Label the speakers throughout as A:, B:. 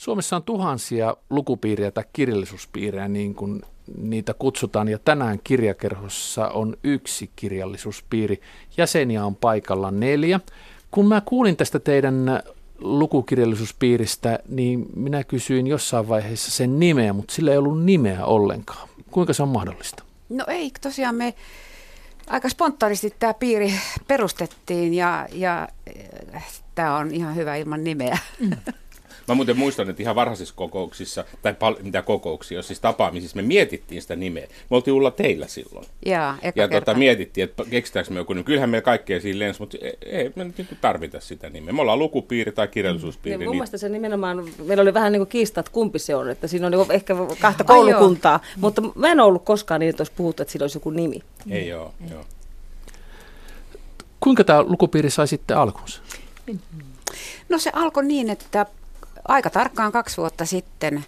A: Suomessa on tuhansia lukupiirejä tai kirjallisuuspiirejä, niin kuin niitä kutsutaan, ja tänään kirjakerhossa on yksi kirjallisuuspiiri. Jäseniä on paikalla neljä. Kun mä kuulin tästä teidän lukukirjallisuuspiiristä, niin minä kysyin jossain vaiheessa sen nimeä, mutta sillä ei ollut nimeä ollenkaan. Kuinka se on mahdollista?
B: No ei, tosiaan me aika spontaanisti tämä piiri perustettiin ja, ja tämä on ihan hyvä ilman nimeä. Mm.
C: Mä muuten muistan, että ihan varhaisissa kokouksissa, tai pal- mitä kokouksia, siis tapaamisissa, me mietittiin sitä nimeä. Me oltiin Ulla teillä silloin.
B: Jaa,
C: ja tota, mietittiin, että keksitäänkö me joku, niin kyllähän me kaikkea siinä lens, mutta ei, ei me nyt niinku tarvita sitä nimeä. Me ollaan lukupiiri tai kirjallisuuspiiri.
D: Niin, mun mielestä se nimenomaan, meillä oli vähän niin kuin kiistat, kumpi se on, että siinä on niin ehkä kahta koulukuntaa, Ai mutta mä en ollut koskaan niin, että olisi puhuttu, että siinä olisi joku nimi.
C: Ei ole, joo.
A: Kuinka tämä lukupiiri sai sitten alkunsa?
B: No se alkoi niin, että aika tarkkaan kaksi vuotta sitten.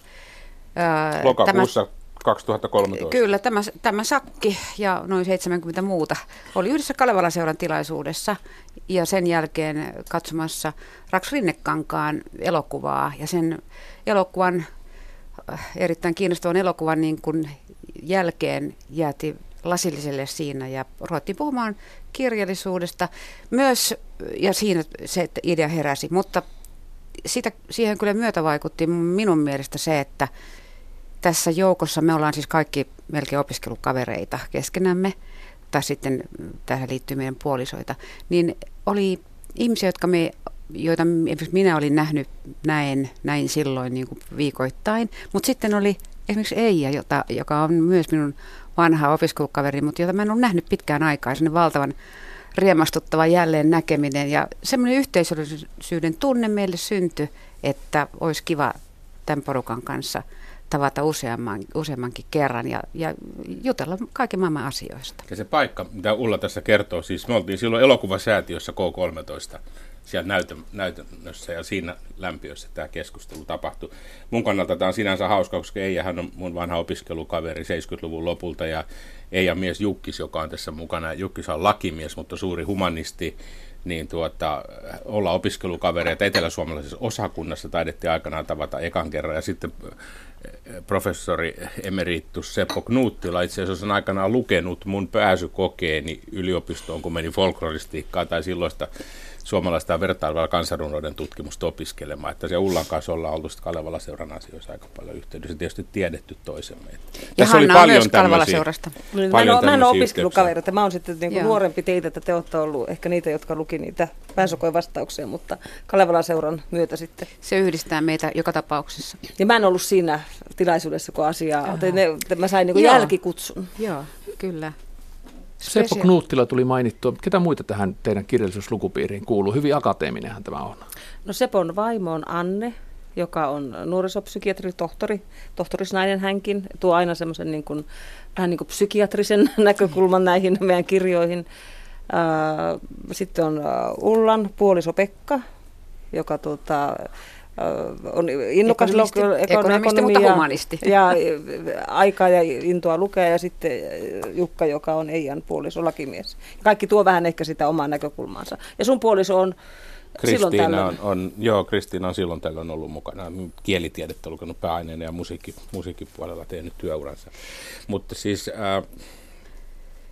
C: Lokakuussa tämä, 2013.
B: Kyllä, tämä, tämä Sakki ja noin 70 muuta oli yhdessä Kalevala-seuran tilaisuudessa ja sen jälkeen katsomassa Raks Rinnekankaan elokuvaa ja sen elokuvan, erittäin kiinnostavan elokuvan niin kuin jälkeen jääti lasilliselle siinä ja ruvettiin puhumaan kirjallisuudesta myös, ja siinä se että idea heräsi, mutta sitä, siihen kyllä myötä vaikutti minun mielestä se, että tässä joukossa me ollaan siis kaikki melkein opiskelukavereita keskenämme, tai sitten tähän liittyy meidän puolisoita, niin oli ihmisiä, jotka me, joita minä olin nähnyt näin, näin silloin niin kuin viikoittain, mutta sitten oli esimerkiksi Eija, jota, joka on myös minun vanha opiskelukaveri, mutta jota mä en ole nähnyt pitkään aikaa, sellainen valtavan riemastuttava jälleen näkeminen ja semmoinen yhteisöllisyyden tunne meille syntyi, että olisi kiva tämän porukan kanssa tavata useamman, useammankin kerran ja, ja jutella kaiken maailman asioista.
C: Ja se paikka, mitä Ulla tässä kertoo, siis me oltiin silloin elokuvasäätiössä K13 siellä näytö, näytännössä ja siinä lämpiössä tämä keskustelu tapahtui. Mun kannalta tämä on sinänsä hauska, koska Eijahan on mun vanha opiskelukaveri 70-luvun lopulta ja Eija mies Jukkis, joka on tässä mukana. Jukkis on lakimies, mutta suuri humanisti niin tuota, olla opiskelukavereita eteläsuomalaisessa osakunnassa taidettiin aikanaan tavata ekan kerran. Ja sitten eh, professori emeritus Seppo Knuuttila itse asiassa on aikanaan lukenut mun pääsykokeeni yliopistoon, kun meni folkloristiikkaa tai silloista suomalaista vertailevaa kansanrunoiden tutkimusta opiskelemaan. Että se Ullan kanssa ollaan oltu Kalevala seuran asioissa aika paljon yhteydessä. Tietysti tiedetty toisemme. Että
B: ja tässä Hanna oli paljon myös Kalevala seurasta.
D: Paljon mä en ole opiskelukavereita. Mä oon sitten niin kuin nuorempi teitä, että te olette ollut ehkä niitä, jotka luki niitä pääsokojen vastauksia, mutta Kalevala seuran myötä sitten.
B: Se yhdistää meitä joka tapauksessa.
D: Ja mä en ollut siinä tilaisuudessa, kun asiaa, ne, mä sain niin kuin jälkikutsun.
B: Joo, kyllä.
A: Seppo Knuuttila tuli mainittua. Ketä muita tähän teidän kirjallisuuslukupiiriin kuuluu? Hyvin akateeminenhan tämä on.
D: No Sepon vaimo on Anne, joka on nuorisopsykiatri, tohtori, tohtorisnainen hänkin. Tuo aina semmoisen niin kuin, vähän niin kuin psykiatrisen näkökulman näihin meidän kirjoihin. Sitten on Ullan puoliso Pekka, joka tuota, on innokas
B: ekonomisti, ekonomisti mutta humanisti.
D: Ja aikaa ja intoa lukea ja sitten Jukka, joka on Eijan puoliso, lakimies. Kaikki tuo vähän ehkä sitä omaa näkökulmaansa. Ja sun puoliso on
C: Kristiina on, on, joo, Kristiina on silloin tällöin ollut mukana. Kielitiedettä lukenut pääaineena ja musiikki, musiikkipuolella tehnyt työuransa. Mutta siis... Ää...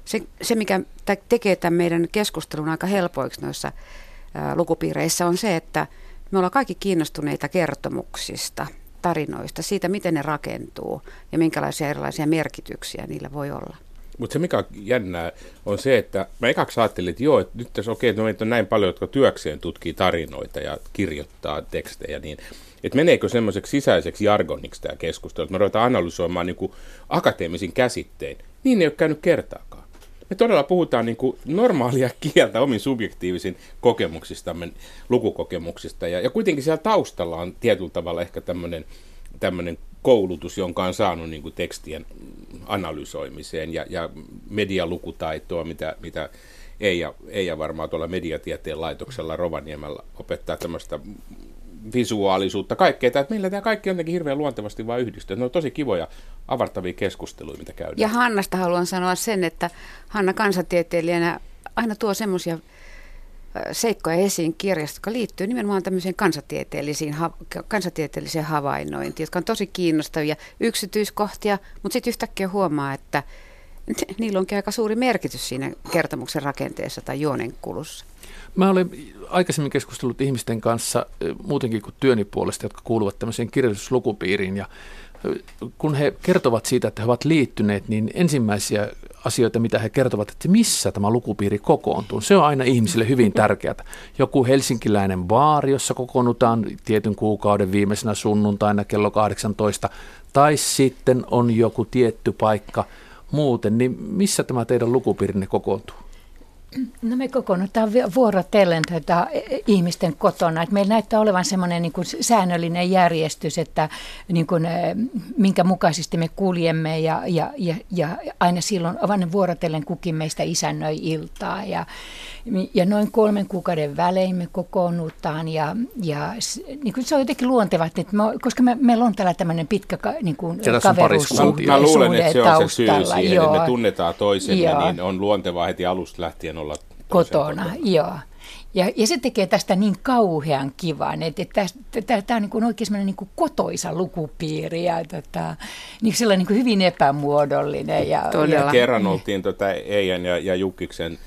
B: Se, se, mikä tekee tämän meidän keskustelun aika helpoiksi noissa ää, lukupiireissä, on se, että me ollaan kaikki kiinnostuneita kertomuksista, tarinoista, siitä miten ne rakentuu ja minkälaisia erilaisia merkityksiä niillä voi olla.
C: Mutta se mikä on jännää on se, että mä ekaksi ajattelin, että joo, että nyt tässä okei, okay, että on näin paljon, jotka työkseen tutkii tarinoita ja kirjoittaa tekstejä, niin että meneekö semmoiseksi sisäiseksi jargoniksi tämä keskustelu, että me ruvetaan analysoimaan niin akateemisin käsittein. Niin ei ole käynyt kertaakaan me todella puhutaan niin kuin normaalia kieltä omin subjektiivisin kokemuksistamme, lukukokemuksista. Ja, ja kuitenkin siellä taustalla on tietyllä tavalla ehkä tämmöinen tämmöinen koulutus, jonka on saanut niin kuin tekstien analysoimiseen ja, ja medialukutaitoa, mitä, mitä Eija, Eija varmaan tuolla mediatieteen laitoksella Rovaniemellä opettaa tämmöistä visuaalisuutta, kaikkea. Että meillä tämä kaikki jotenkin hirveän luontevasti vain yhdistyy. Ne on tosi kivoja, avartavia keskusteluja, mitä käydään.
B: Ja Hannasta haluan sanoa sen, että Hanna kansatieteilijänä aina tuo semmoisia seikkoja esiin kirjasta, jotka liittyy nimenomaan tämmöiseen kansatieteellisiin, kansatieteelliseen havainnointiin, jotka on tosi kiinnostavia yksityiskohtia, mutta sitten yhtäkkiä huomaa, että niillä onkin aika suuri merkitys siinä kertomuksen rakenteessa tai juonen kulussa.
A: Mä olen aikaisemmin keskustellut ihmisten kanssa muutenkin kuin työni puolesta, jotka kuuluvat tämmöiseen kirjallisuuslukupiiriin ja kun he kertovat siitä, että he ovat liittyneet, niin ensimmäisiä asioita, mitä he kertovat, että missä tämä lukupiiri kokoontuu, se on aina ihmisille hyvin tärkeää. Joku helsinkiläinen baari, jossa kokoonnutaan tietyn kuukauden viimeisenä sunnuntaina kello 18, tai sitten on joku tietty paikka muuten, niin missä tämä teidän lukupiirinne kokoontuu?
E: No me kokoonnutaan vuorotellen tätä ihmisten kotona. Että meillä näyttää olevan semmoinen niin säännöllinen järjestys, että niin kuin, minkä mukaisesti me kuljemme ja, ja, ja, ja aina silloin vain vuorotellen kukin meistä isännöi iltaa. Ja, ja noin kolmen kuukauden välein me kokoonnutaan ja, ja niin kuin se on jotenkin luontevaa, että me, koska me, meillä on tällä tämmöinen pitkä niin kuin kaveruussuhde
C: Mä luulen, että se on se syy siihen, Joo. että me tunnetaan toisemme, Joo. niin on luontevaa heti alusta lähtien
E: kotona. kotona. Joo. Ja, ja se tekee tästä niin kauhean kivan, että, että tämä on niin oikein semmoinen niin kotoisa lukupiiri ja tota, niin sellainen niin hyvin epämuodollinen. Ja,
C: ja kerran oltiin tota Eijan ja, ja Jukkiksen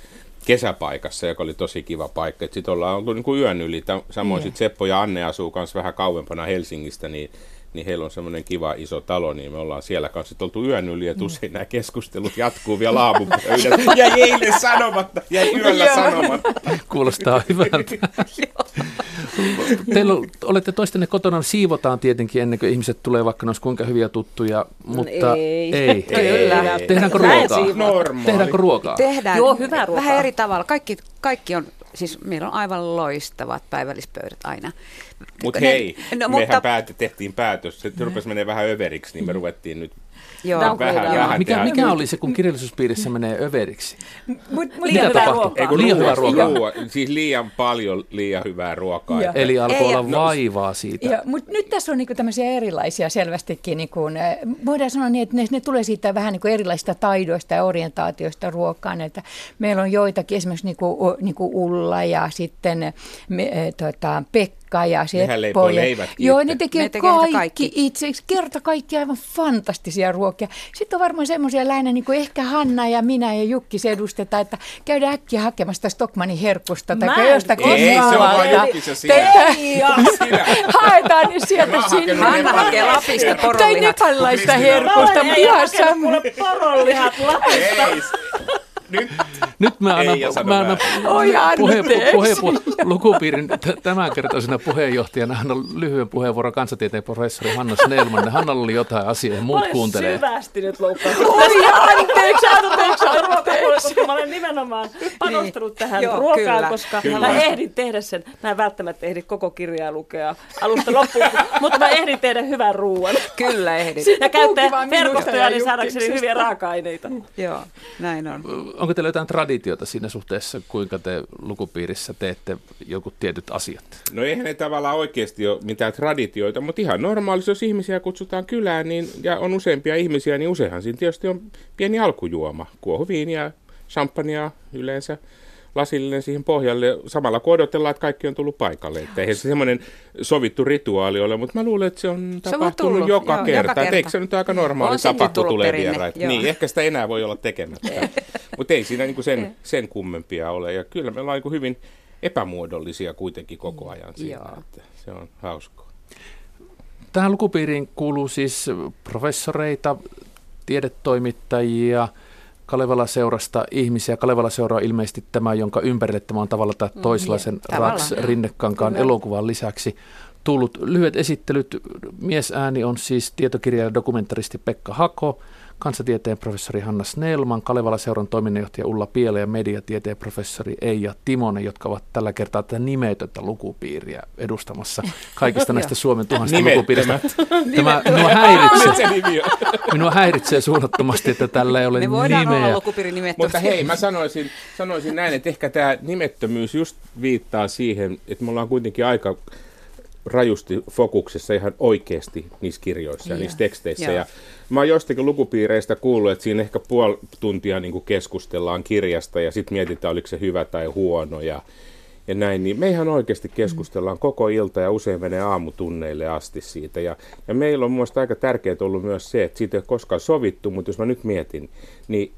C: kesäpaikassa, joka oli tosi kiva paikka. Sitten ollaan oltu niin kuin yön yli. Samoin sitten Seppo ja Anne asuu myös vähän kauempana Helsingistä, niin niin heillä on semmoinen kiva iso talo, niin me ollaan siellä kanssa oltu yön yli, että usein nämä keskustelut jatkuu vielä aamupöydällä. Jäi eilen sanomatta, jäi yöllä sanomatta.
A: Kuulostaa hyvältä. Teillä olette toistenne kotona, siivotaan tietenkin ennen kuin ihmiset tulee, vaikka ne olisi kuinka hyviä tuttuja, mutta ei. ei. Kyllä. Tehdäänkö ruokaa? Tehdäänkö ruokaa?
B: Tehdään. Joo, hyvää ruokaa. Vähän eri tavalla. Kaikki, kaikki on, siis meillä on aivan loistavat päivällispöydät aina.
C: Mut hei, no, mehän mutta... päätä, tehtiin päätös, se rupesi menee vähän överiksi, niin me ruvettiin nyt Joo, vähän, vähän
A: mikä, mikä oli se, kun kirjallisuuspiirissä menee överiksi?
E: Mut, liian hyvää ruokaa.
A: liian hyvää ruokaa. Ruoa,
C: siis liian paljon liian hyvää ruokaa.
A: Ja. Eli alkoi olla no, vaivaa siitä.
E: Mutta nyt tässä on niinku tämmöisiä erilaisia selvästikin, niinku, voidaan sanoa niin, että ne, ne tulee siitä vähän niinku erilaisista taidoista ja orientaatioista ruokaan. Että meillä on joitakin, esimerkiksi niinku, niinku Ulla ja sitten me, tota, Pekka Pekka ja Seppo. Ja, joo, ne tekee, ne tekee kaikki, kaikki itse. Kerta kaikki aivan fantastisia ruokia. Sitten on varmaan semmoisia lähinnä, niin kuin ehkä Hanna ja minä ja Jukki se edustetaan, että käydään äkkiä hakemasta Stockmanin herkusta tai jostakin
C: Ei, se on vaan Jukkis ja sinä.
E: Haetaan nyt sieltä sinne.
B: Hanna hakee Lapista porollihat. Tai
E: nepalilaista herkusta.
D: Mä en mulle porollihat Lapista
A: nyt, nyt mä annan, mä annan puhe, puhe, puhe, lukupiirin tämänkertaisena puheenjohtajana annan lyhyen puheenvuoron kansatieteen professori Hanna Snellman. Hannalla oli jotain asiaa, muut kuuntelee.
D: Mä olen syvästi nyt loukkaantunut. Oi, anteeksi, anteeksi, anteeksi. Mä olen nimenomaan panostanut niin. tähän Joo, ruokaan, kyllä, koska kyllä. mä ehdin tehdä sen. Mä en välttämättä ehdi koko kirjaa lukea alusta loppuun, mutta mä ehdin tehdä hyvän ruoan.
B: Kyllä ehdin.
D: Ja käyttää verkostoja, niin saadakseni hyviä raaka-aineita.
B: Joo, näin on
A: onko teillä jotain traditiota siinä suhteessa, kuinka te lukupiirissä teette joku tietyt asiat?
C: No eihän ne tavallaan oikeasti ole mitään traditioita, mutta ihan normaalisti, jos ihmisiä kutsutaan kylään niin, ja on useampia ihmisiä, niin useinhan siinä tietysti on pieni alkujuoma, kuohuviiniä, champagnea yleensä lasillinen siihen pohjalle samalla kun odotellaan, että kaikki on tullut paikalle. Että eihän se semmoinen sovittu rituaali ole, mutta mä luulen, että se on se tapahtunut tullut, joka, joo, kerta. joka kerta. Eikö se nyt aika normaali tapa, kun tulee vieraita? Niin, ehkä sitä enää voi olla tekemättä. mutta ei siinä niinku sen, sen kummempia ole. Ja kyllä me ollaan niinku hyvin epämuodollisia kuitenkin koko ajan siinä. Että se on hauskaa.
A: Tähän lukupiiriin kuuluu siis professoreita, tiedetoimittajia – Kalevala seurasta ihmisiä. Kalevala seuraa ilmeisesti tämä, jonka ympärille tämä on tavalla tai mm, toisella sen mm, Raks Rinnekankaan elokuvan lisäksi tullut. Lyhyet esittelyt. Miesääni on siis tietokirja ja dokumentaristi Pekka Hako, kansatieteen professori Hanna Snellman, Kalevala-seuran toiminnanjohtaja Ulla Piele ja mediatieteen professori Eija Timonen, jotka ovat tällä kertaa tätä nimetöntä lukupiiriä edustamassa kaikista näistä Suomen tuhansista lukupiiristä. Tämä minua häiritsee, minua häiritsee suunnattomasti, että tällä ei ole Me voidaan nimeä. olla
B: lukupiiri
C: Mutta hei, mä sanoisin, sanoisin näin, että ehkä tämä nimettömyys just viittaa siihen, että me ollaan kuitenkin aika rajusti fokuksessa ihan oikeasti niissä kirjoissa ja, ja niissä teksteissä. Ja mä oon jostakin lukupiireistä kuullut, että siinä ehkä puoli tuntia niin kuin keskustellaan kirjasta ja sitten mietitään, oliko se hyvä tai huono. Ja, ja näin, niin me ihan oikeasti keskustellaan koko ilta ja usein menee aamutunneille asti siitä. Ja, ja meillä on mielestäni aika tärkeää ollut myös se, että siitä ei ole koskaan sovittu, mutta jos mä nyt mietin, niin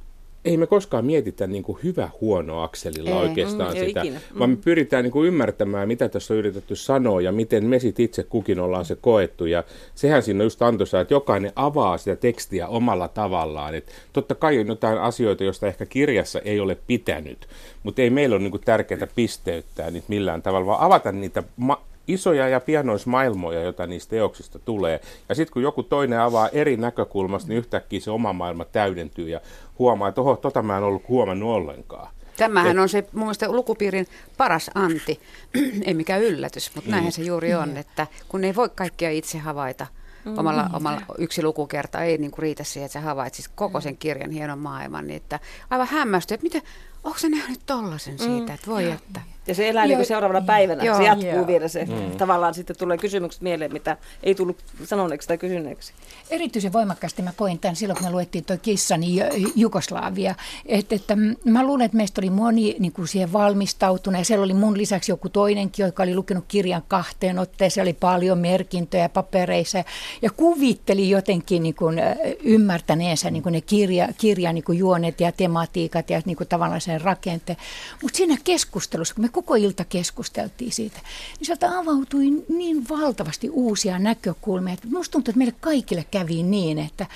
C: ei me koskaan mietitä niin kuin hyvä-huono akselilla ei, oikeastaan mm, sitä, mm. vaan me pyritään niin kuin ymmärtämään, mitä tässä on yritetty sanoa ja miten me sit itse kukin ollaan se koettu. Ja sehän siinä on just antoisa, että jokainen avaa sitä tekstiä omalla tavallaan. Et totta kai on jotain asioita, joista ehkä kirjassa ei ole pitänyt, mutta ei meillä ole niin kuin tärkeää pisteyttää niitä millään tavalla, vaan avata niitä ma- isoja ja pienoismaailmoja, joita niistä teoksista tulee. Ja sitten kun joku toinen avaa eri näkökulmasta, niin yhtäkkiä se oma maailma täydentyy ja huomaa, että oho, tota mä en ollut huomannut ollenkaan.
B: Tämähän Et, on se mun mielestä lukupiirin paras anti, ei mikään yllätys, mutta näinhän se juuri on, mm. että kun ei voi kaikkia itse havaita, mm. omalla, omalla yksi lukukerta ei niin kuin riitä siihen, että sä havaitsit koko sen kirjan hienon maailman, niin että aivan hämmästyy, että miten, onko se nähnyt tollasen siitä, että voi että.
D: Ja se elää niin seuraavana päivänä, Joo. se jatkuu Joo. vielä se. Mm. Tavallaan sitten tulee kysymykset mieleen, mitä ei tullut sanoneeksi tai kysyneeksi.
E: Erityisen voimakkaasti mä koin tämän silloin, kun me luettiin tuo kissani Jugoslaavia. Et, että mä luulen, että meistä oli moni niin kuin siihen valmistautunut ja siellä oli mun lisäksi joku toinenkin, joka oli lukenut kirjan kahteen otteeseen. Oli paljon merkintöjä papereissa ja kuvitteli jotenkin niin kuin, ymmärtäneensä niin kuin ne kirja, kirjan niin kuin juonet ja tematiikat ja niin kuin tavallaan sen rakenteen. Mutta siinä keskustelussa, kun me koko ilta keskusteltiin siitä, niin sieltä avautui niin valtavasti uusia näkökulmia. Että musta tuntuu, että meille kaikille kävi niin, että,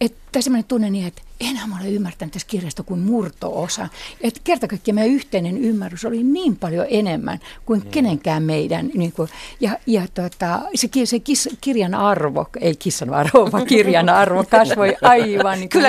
E: että semmoinen tunne niin, että enää mä ole ymmärtänyt tässä kirjasta kuin murto-osa. Että kerta kaikkiaan meidän yhteinen ymmärrys oli niin paljon enemmän kuin mm. kenenkään meidän. Niin kuin, ja ja tota, se, se kis, kirjan arvo, ei kissan arvo, vaan kirjan arvo kasvoi aivan niin
B: Kyllä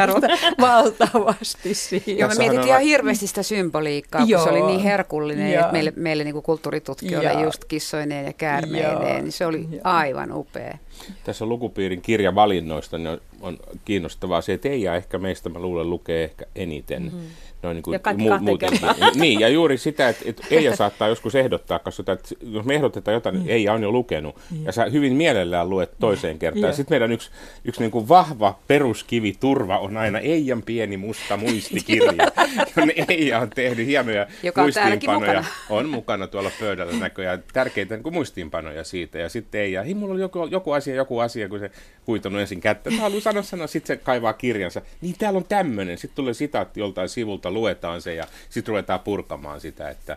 B: arvo.
E: valtavasti siihen.
B: Joo, me mietittiin ihan hirveästi sitä symboliikkaa, kun se oli niin herkullinen, Joo. että meille, meille niin kuin kulttuuritutkijoille Joo. just kissoineen ja käärmeineen, niin se oli Joo. aivan upea.
C: Tässä lukupiirin kirjavalinnoista niin on, on kiinnostavaa se, että Eija ehkä meistä mä luulen lukee ehkä eniten. Mm-hmm
D: noin niin kuin ja mu- muutenkin.
C: niin, ja juuri sitä, että, että Eija saattaa joskus ehdottaa, koska että jos me ehdotetaan jotain, niin Eija on jo lukenut, ja sä hyvin mielellään luet toiseen kertaan. Sitten meidän yksi, yksi niin kuin vahva peruskivi turva on aina Eijan pieni musta muistikirja, jonne Eija on tehnyt hienoja Joka on muistiinpanoja. Mukana. On mukana tuolla pöydällä näköjään. Tärkeitä niin kuin muistiinpanoja siitä. Ja sitten Eija, hei, mulla oli joku, joku asia, joku asia, kun se huitanut ensin kättä. Mä haluan sanoa, sanoa, sitten se kaivaa kirjansa. Niin täällä on tämmöinen. Sitten tulee sitaatti joltain sivulta luetaan se ja sitten ruvetaan purkamaan sitä, että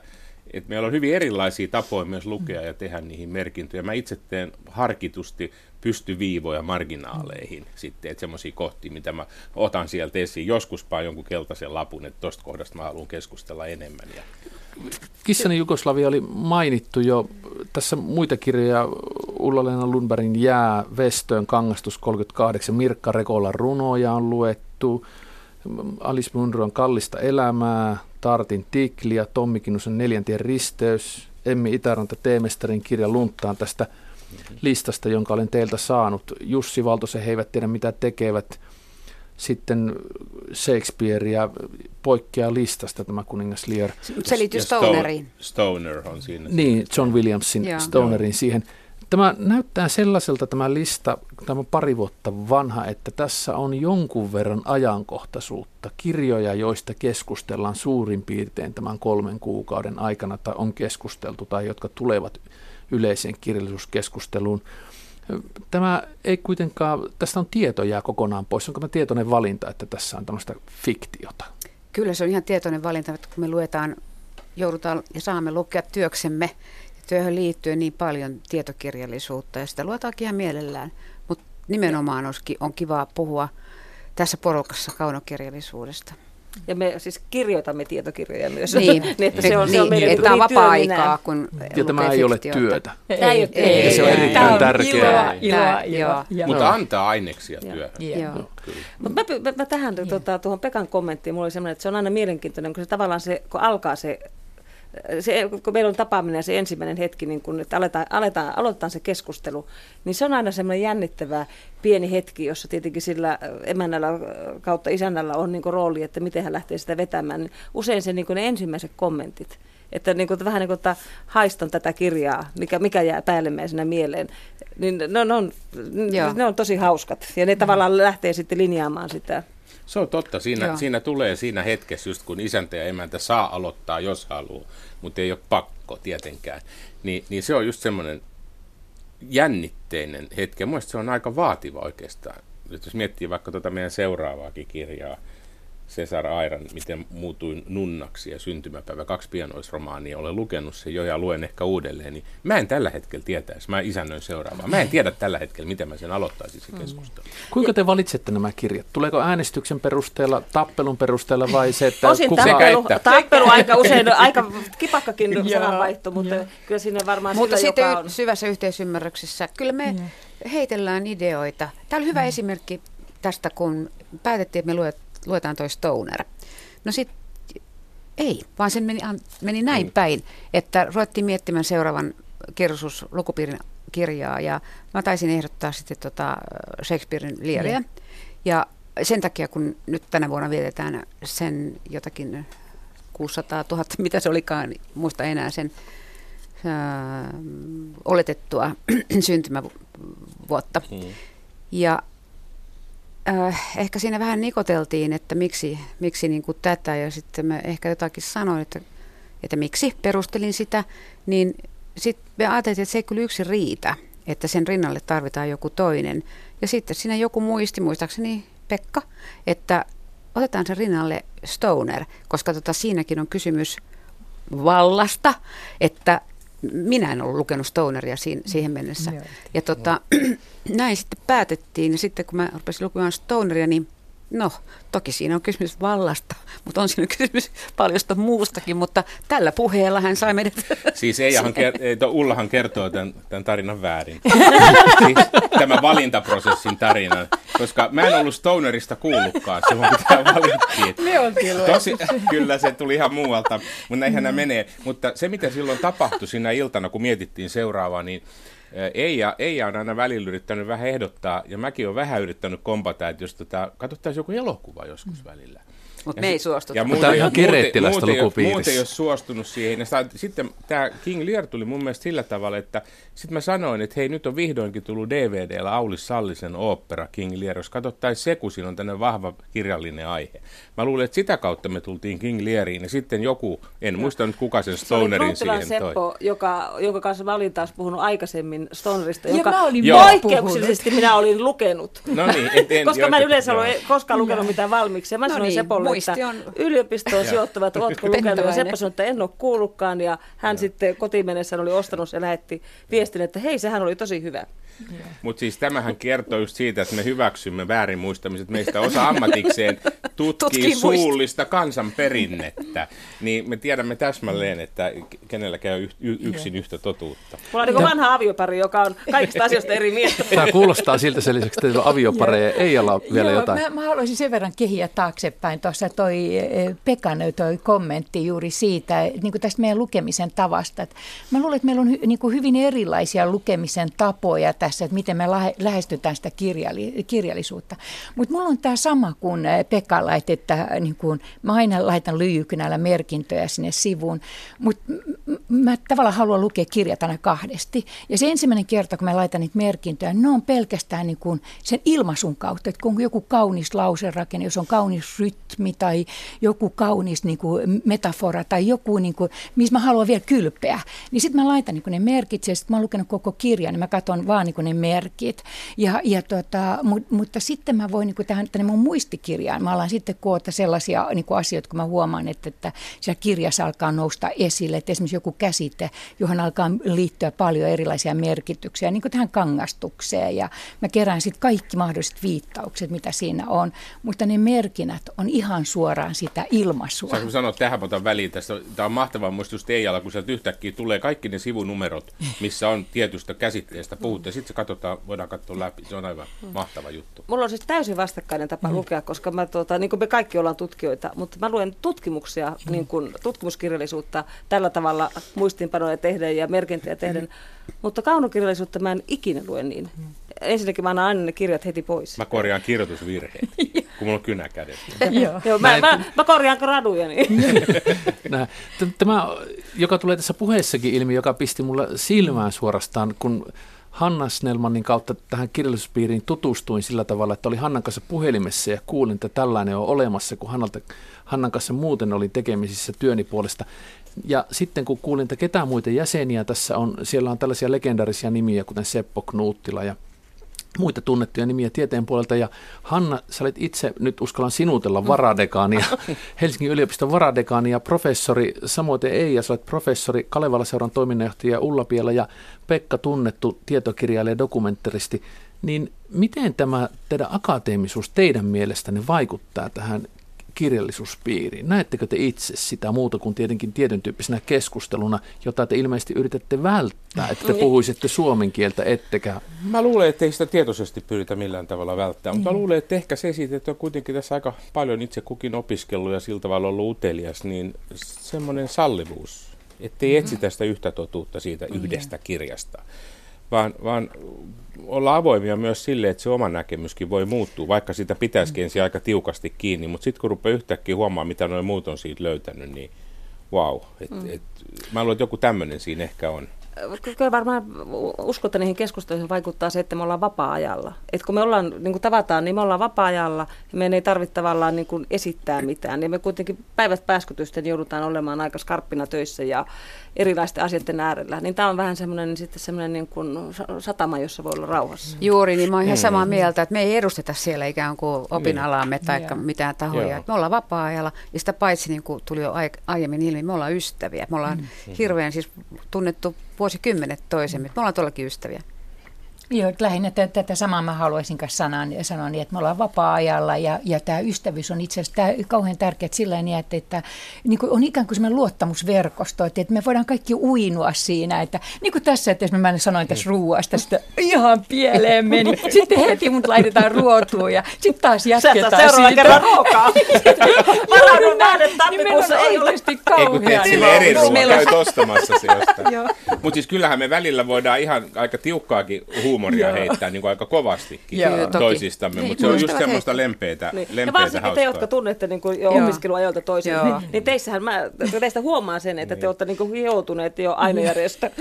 C: et meillä on hyvin erilaisia tapoja myös lukea ja tehdä niihin merkintöjä. Mä itse teen harkitusti pystyviivoja marginaaleihin sitten, että semmoisia kohtia, mitä mä otan sieltä esiin. Joskuspa jonkun keltaisen lapun, että tosta kohdasta mä haluan keskustella enemmän. Ja...
A: Kissani Jugoslavia oli mainittu jo. Tässä muita kirjoja, Ulla-Leena Lundbergin Jää, Vestöön, Kangastus 38, Mirkka Rekola runoja on luettu. Alice Munron Kallista elämää, Tartin Tikliä, Tommi Kinnusen Neljäntien risteys, Emmi Itäranta Teemestarin kirja Lunttaan tästä listasta, jonka olen teiltä saanut. Jussi Valtosen he eivät tiedä mitä tekevät. Sitten Shakespeare ja poikkeaa listasta tämä kuningas Lear.
B: Se liittyy Stoneriin.
C: Stoner on siinä.
A: Niin, John Williamsin Joo. Stonerin siihen. Tämä näyttää sellaiselta tämä lista, tämä pari vuotta vanha, että tässä on jonkun verran ajankohtaisuutta, kirjoja, joista keskustellaan suurin piirtein tämän kolmen kuukauden aikana tai on keskusteltu tai jotka tulevat yleiseen kirjallisuuskeskusteluun. Tämä ei kuitenkaan, tästä on tieto jää kokonaan pois. Onko tämä tietoinen valinta, että tässä on tämmöistä fiktiota?
B: Kyllä se on ihan tietoinen valinta, että kun me luetaan, joudutaan ja saamme lukea työksemme työhön liittyen niin paljon tietokirjallisuutta ja sitä luetaankin ihan mielellään. Mutta nimenomaan on kiva puhua tässä porukassa kaunokirjallisuudesta.
D: Ja me siis kirjoitamme tietokirjoja myös.
B: Niin, niin että se on, niin, se on niin, että niin vapaa-aikaa, kun
A: Ja tämä ei ole työtä.
D: Ei, ei, ei, ei,
A: ei, se on erittäin tärkeää.
C: Iloa, iloa, iloa. Mutta antaa aineksia työhön.
D: Mutta mä, mä, mä tähän tuota, tuohon Pekan kommenttiin, mulla oli semmoinen, että se on aina mielenkiintoinen, kun se tavallaan se, kun alkaa se se, kun meillä on tapaaminen se ensimmäinen hetki, niin kun että aletaan, aletaan, aloitetaan se keskustelu, niin se on aina semmoinen jännittävä pieni hetki, jossa tietenkin sillä emännällä kautta isännällä on niin rooli, että miten hän lähtee sitä vetämään. Niin usein se niin ne ensimmäiset kommentit, että, niin kuin, vähän niin kuin, että haistan tätä kirjaa, mikä, mikä jää päällimmäisenä mieleen, niin ne on, ne on, ne on tosi hauskat. Ja ne mm. tavallaan lähtee sitten linjaamaan sitä
C: Se on totta. Siinä, siinä tulee siinä hetkessä, just kun isäntä ja emäntä saa aloittaa, jos haluaa, mutta ei ole pakko tietenkään. Ni, niin se on just semmoinen jännitteinen hetki. Mielestäni se on aika vaativa oikeastaan. Jos miettii vaikka tuota meidän seuraavaakin kirjaa, Cesar Airan, miten muutuin nunnaksi ja syntymäpäivä, kaksi pianoisromaania, olen lukenut sen jo ja luen ehkä uudelleen, niin mä en tällä hetkellä tietäisi, mä isännöin seuraavaa. Mä en tiedä tällä hetkellä, miten mä sen aloittaisin se keskustelu. Mm.
A: Kuinka te valitsette nämä kirjat? Tuleeko äänestyksen perusteella, tappelun perusteella vai se, että...
D: Osin kuka... tappelu, että... tappelu aika usein, aika kipakkakin sananvaihto, mutta kyllä sinne varmaan
B: Mutta
D: sillä,
B: sitten
D: on...
B: syvässä yhteisymmärryksessä, kyllä me heitellään ideoita. Tämä oli hyvä mm. esimerkki tästä, kun päätettiin, että me luet, luetaan toi Stoner. No sit ei, vaan se meni, meni näin mm. päin, että ruvettiin miettimään seuraavan kirjoitus lukupiirin kirjaa ja mä taisin ehdottaa sitten tota Shakespearein lieriä. Mm. Ja sen takia, kun nyt tänä vuonna vietetään sen jotakin 600 000, mitä se olikaan, muista enää sen äh, oletettua syntymävuotta. Mm. Ja äh, ehkä siinä vähän nikoteltiin, että miksi, miksi niin kuin tätä, ja sitten mä ehkä jotakin sanoin, että, että miksi perustelin sitä, niin sitten me ajateltiin, että se ei kyllä yksi riitä, että sen rinnalle tarvitaan joku toinen. Ja sitten siinä joku muisti, muistaakseni Pekka, että otetaan sen rinnalle Stoner, koska tota, siinäkin on kysymys vallasta, että minä en ollut lukenut Stoneria siihen, siihen mennessä. Joo. Ja tota, näin sitten päätettiin. Ja sitten kun mä rupesin lukemaan Stoneria, niin No, toki siinä on kysymys vallasta, mutta on siinä kysymys paljosta muustakin, mutta tällä puheella hän sai meidät...
C: Siis Eijahan ker- Ullahan kertoo tämän, tämän tarinan väärin. siis tämä valintaprosessin tarina, koska mä en ollut Stonerista kuullutkaan silloin, kun tämä valittiin.
E: Me oltiin Tosi,
C: Kyllä se tuli ihan muualta, mutta näinhän mm. menee. Mutta se, mitä silloin tapahtui siinä iltana, kun mietittiin seuraavaa, niin Eija, Eija on aina välillä yrittänyt vähän ehdottaa, ja mäkin olen vähän yrittänyt kompata, että jos tota, katsottaisiin joku elokuva joskus mm. välillä.
B: Mutta me ei suostuta.
A: Ja muuten, ihan kireettilästä lukupiirissä.
C: Muuten ei ole suostunut siihen. Ja sitten tämä King Lear tuli mun mielestä sillä tavalla, että sitten mä sanoin, että hei nyt on vihdoinkin tullut DVDllä Aulis Sallisen opera King Lear. Jos katsottaisiin se, kun siinä on tämmöinen vahva kirjallinen aihe. Mä luulen, että sitä kautta me tultiin King Leariin. Ja sitten joku, en ja. muista nyt kuka sen Stonerin se
D: siihen Seppo, toi. Joka, jonka kanssa mä olin taas puhunut aikaisemmin Stonerista,
E: joka
D: poikkeuksellisesti minä olin lukenut.
C: No niin, et, en,
D: Koska mä en yleensä ole koskaan lukenut mitään valmiiksi. Ja mä no sanoin niin, Sepolle, että on... yliopistoon sijoittuvat, oletko lukenut? Ja Seppo sanoi, että en ole kuullutkaan. Ja hän ja. sitten kotiin mennessä oli ostanut ja lähetti viestin, että hei, sehän oli tosi hyvä.
C: Mutta siis tämähän kertoo just siitä, että me hyväksymme väärin muistamiset. Meistä osa ammatikseen tutkii suullista kansanperinnettä. Niin me tiedämme täsmälleen, että kenelläkään on y- yksin yhtä totuutta.
D: Mulla on niin vanha aviopari, joka on kaikista asioista eri mieltä.
A: Tämä kuulostaa siltä sen lisäksi, että aviopareja ei olla vielä
E: Joo,
A: jotain.
E: Mä, mä haluaisin sen verran kehiä taaksepäin. Tuossa toi e, Pekan toi kommentti juuri siitä, niin kuin tästä meidän lukemisen tavasta. Että mä luulen, että meillä on hy, niin kuin hyvin erilaisia lukemisen tapoja tässä, että miten me lähestytään sitä kirjalli, kirjallisuutta. Mutta mulla on tämä sama kuin Pekalla, että, että niin kuin, mä aina laitan lyijykynällä merkintöjä sinne sivuun, mutta mä tavallaan haluan lukea kirjat aina kahdesti. Ja se ensimmäinen kerta, kun mä laitan niitä merkintöjä, ne on pelkästään niin kuin sen ilmaisun kautta, että kun joku kaunis lauserakenne, jos on kaunis rytmi tai joku kaunis niin kuin metafora tai joku, niin kuin, missä mä haluan vielä kylpeä, niin sitten mä laitan niin kuin ne merkit ja sitten mä oon lukenut koko kirjan, niin mä katson vaan niin kuin ne merkit. Ja, ja tota, mut, mutta sitten mä voin niin kuin tähän, tänne mun muistikirjaan, mä alan sitten koota sellaisia niin kuin asioita, kun mä huomaan, että, että siellä kirjassa alkaa nousta esille, että esimerkiksi joku käsite, johon alkaa liittyä paljon erilaisia merkityksiä, niin kuin tähän kangastukseen. Ja mä kerään sitten kaikki mahdolliset viittaukset, mitä siinä on, mutta ne merkinnät on ihan suoraan sitä ilmaisua.
C: Saanko sanoa tähän otan väliin tästä? Tämä on mahtava muistus Teijalla, kun sieltä yhtäkkiä tulee kaikki ne sivunumerot, missä on tietystä käsitteestä puhuttu, ja sitten se katsotaan, voidaan katsoa läpi. Se on aivan mm. mahtava juttu.
D: Mulla on siis täysin vastakkainen tapa mm. lukea, koska mä, tuota, niin kuin me kaikki ollaan tutkijoita, mutta mä luen tutkimuksia, mm. niin kuin tutkimuskirjallisuutta tällä tavalla muistinpanoja tehden ja merkintöjä tehden, mm. mutta kaunokirjallisuutta mä en ikinä lue niin. Mm. Ensinnäkin mä annan aina ne kirjat heti pois.
C: Mä korjaan kirjoitusvirheet, kun mulla on kynä kädessä.
D: Joo, mä, mä, mä korjaan graduja. Niin.
A: Tämä, joka tulee tässä puheessakin ilmi, joka pisti mulla silmään suorastaan, kun Hanna Snellmanin kautta tähän kirjallisuuspiiriin tutustuin sillä tavalla, että oli Hannan kanssa puhelimessa ja kuulin, että tällainen on olemassa, kun Hannalta, Hannan kanssa muuten olin tekemisissä työni puolesta. Ja sitten kun kuulin, että ketään muita jäseniä tässä on, siellä on tällaisia legendarisia nimiä, kuten Seppo Knuuttila ja muita tunnettuja nimiä tieteen puolelta. Ja Hanna, sä olet itse, nyt uskallan sinutella varadekaania, Helsingin yliopiston varadekaania ja professori, samoin ei, ja sä olet professori Kalevala-seuran toiminnanjohtaja Ulla Piela ja Pekka tunnettu tietokirjailija ja dokumentaristi. Niin miten tämä teidän akateemisuus teidän mielestänne vaikuttaa tähän kirjallisuuspiiriin? Näettekö te itse sitä muuta kuin tietenkin tietyn tyyppisenä keskusteluna, jota te ilmeisesti yritätte välttää, että te niin. puhuisitte suomen kieltä, ettekä...
C: Mä luulen, että ei sitä tietoisesti pyritä millään tavalla välttää, mutta mä niin. luulen, että ehkä se siitä, että on kuitenkin tässä aika paljon itse kukin opiskellut ja sillä tavalla ollut utelias, niin semmoinen sallivuus, ettei mm-hmm. etsitä sitä yhtä totuutta siitä niin. yhdestä kirjasta vaan, vaan olla avoimia myös sille, että se oma näkemyskin voi muuttua, vaikka sitä pitäisikin ensin aika tiukasti kiinni, mutta sitten kun rupeaa yhtäkkiä huomaamaan, mitä noin muut on siitä löytänyt, niin wow. Et, mm. et, mä luulen, että joku tämmöinen siinä ehkä on
D: kyllä varmaan uskon, että niihin keskusteluihin vaikuttaa se, että me ollaan vapaa-ajalla. Et kun me ollaan, niin kuin tavataan, niin me ollaan vapaa-ajalla ja meidän ei tarvitse tavallaan niin kuin esittää mitään. Niin me kuitenkin päivät pääskytysten joudutaan olemaan aika skarppina töissä ja erilaisten asioiden äärellä. Niin tämä on vähän semmoinen, niin sitten semmoinen niin kuin satama, jossa voi olla rauhassa.
B: Juuri, niin mä oon ihan samaa mieltä, että me ei edusteta siellä ikään kuin opinalaamme tai yeah. mitään tahoja. Joo. Me ollaan vapaa-ajalla ja sitä paitsi niin kuin tuli jo aiemmin ilmi, me ollaan ystäviä. Me ollaan mm. hirveän siis tunnettu vuosikymmenet toisemme. Me ollaan tuollakin ystäviä.
E: Joo, lähinnä t- tätä samaa mä haluaisin kanssa sanoa, sanoa niin, että me ollaan vapaa-ajalla ja, ja tämä ystävyys on itse asiassa kauhean tärkeää sillä niin, että, että niin kuin on ikään kuin semmoinen luottamusverkosto, että, että me voidaan kaikki uinua siinä, että niin kuin tässä, että jos mä sanoin tässä ruuasta, että ihan pieleen meni, sitten heti mut laitetaan ruotuun ja sitten taas jatketaan
D: Sä seuraavan kerran ruokaa. Varaudun nähdä tammikuussa ei ole.
C: Ei kun teet eri ruoan, käyt ostamassa jostain. Mutta siis kyllähän me välillä voidaan ihan aika tiukkaakin huumaa huumoria heittää niin kuin aika kovastikin Joo, toisistamme, mutta se on just semmoista lempeitä, niin. lempeitä ja
D: varsinkin hauskaa. te, jotka tunnette niin kuin jo opiskeluajoilta toisin, niin, niin teissähän mä, teistä huomaan sen, että te niin. olette niin kuin joutuneet jo ainejärjestä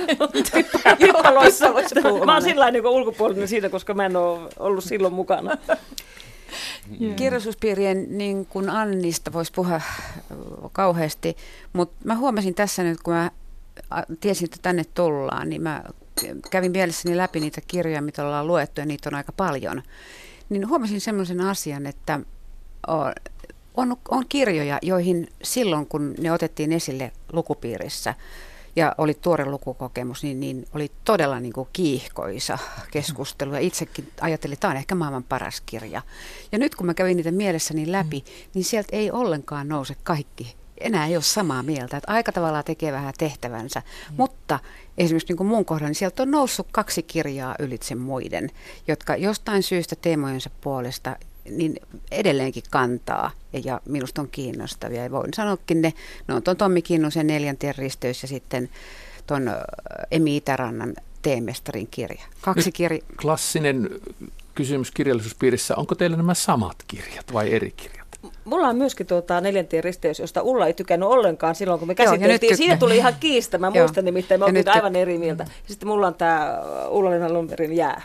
D: hippaloissa. mä oon sillä niin ulkopuolinen siitä, koska mä en ole ollut silloin mukana.
B: Yeah. Kirjallisuuspiirien niin kuin Annista voisi puhua kauheasti, mutta mä huomasin tässä nyt, kun mä tiesin, että tänne tullaan, niin mä kävin mielessäni läpi niitä kirjoja, mitä ollaan luettu, ja niitä on aika paljon, niin huomasin semmoisen asian, että on, on kirjoja, joihin silloin, kun ne otettiin esille lukupiirissä, ja oli tuore lukukokemus, niin, niin oli todella niin kuin kiihkoisa keskustelu. Ja itsekin ajattelin, että tämä on ehkä maailman paras kirja. Ja nyt kun mä kävin niitä mielessäni läpi, niin sieltä ei ollenkaan nouse kaikki enää ei ole samaa mieltä. Että aika tavallaan tekee vähän tehtävänsä. Mm. Mutta esimerkiksi niin kuin mun kohdalla, niin sieltä on noussut kaksi kirjaa ylitse muiden, jotka jostain syystä teemojensa puolesta niin edelleenkin kantaa ja minusta on kiinnostavia. Ja voin sanoakin ne, ne on tuon Tommi Kinnusen neljänteen risteys ja sitten tuon Emi Itärannan teemestarin kirja. Kaksi kirja.
A: Klassinen kysymys kirjallisuuspiirissä, onko teillä nämä samat kirjat vai eri kirjat?
D: Mulla on myöskin tuota neljäntien risteys, josta Ulla ei tykännyt ollenkaan silloin, kun me käsiteltiin. Siinä tuli ihan kiista. Mä muistan nimittäin, me oltiin aivan eri mieltä. Ja sitten mulla on tämä Ulla-Lena Lundbergin jää.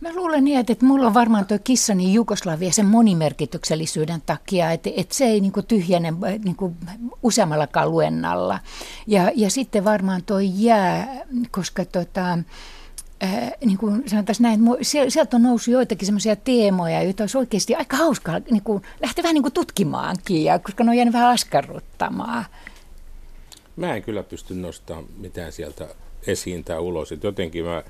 E: Mä luulen niin, että, että mulla on varmaan tuo kissani Jugoslavia sen monimerkityksellisyyden takia, että, että se ei niin kuin tyhjene niin kuin useammallakaan luennalla. Ja, ja sitten varmaan tuo jää, koska tota, äh, niin kuin sanotaan näin, sieltä on noussut joitakin semmoisia teemoja, joita olisi oikeasti aika hauskaa niin kuin, lähteä vähän niin kuin tutkimaankin, ja, koska ne on jäänyt vähän askarruttamaan.
C: Mä en kyllä pysty nostamaan mitään sieltä esiin tai ulos. Et jotenkin mä,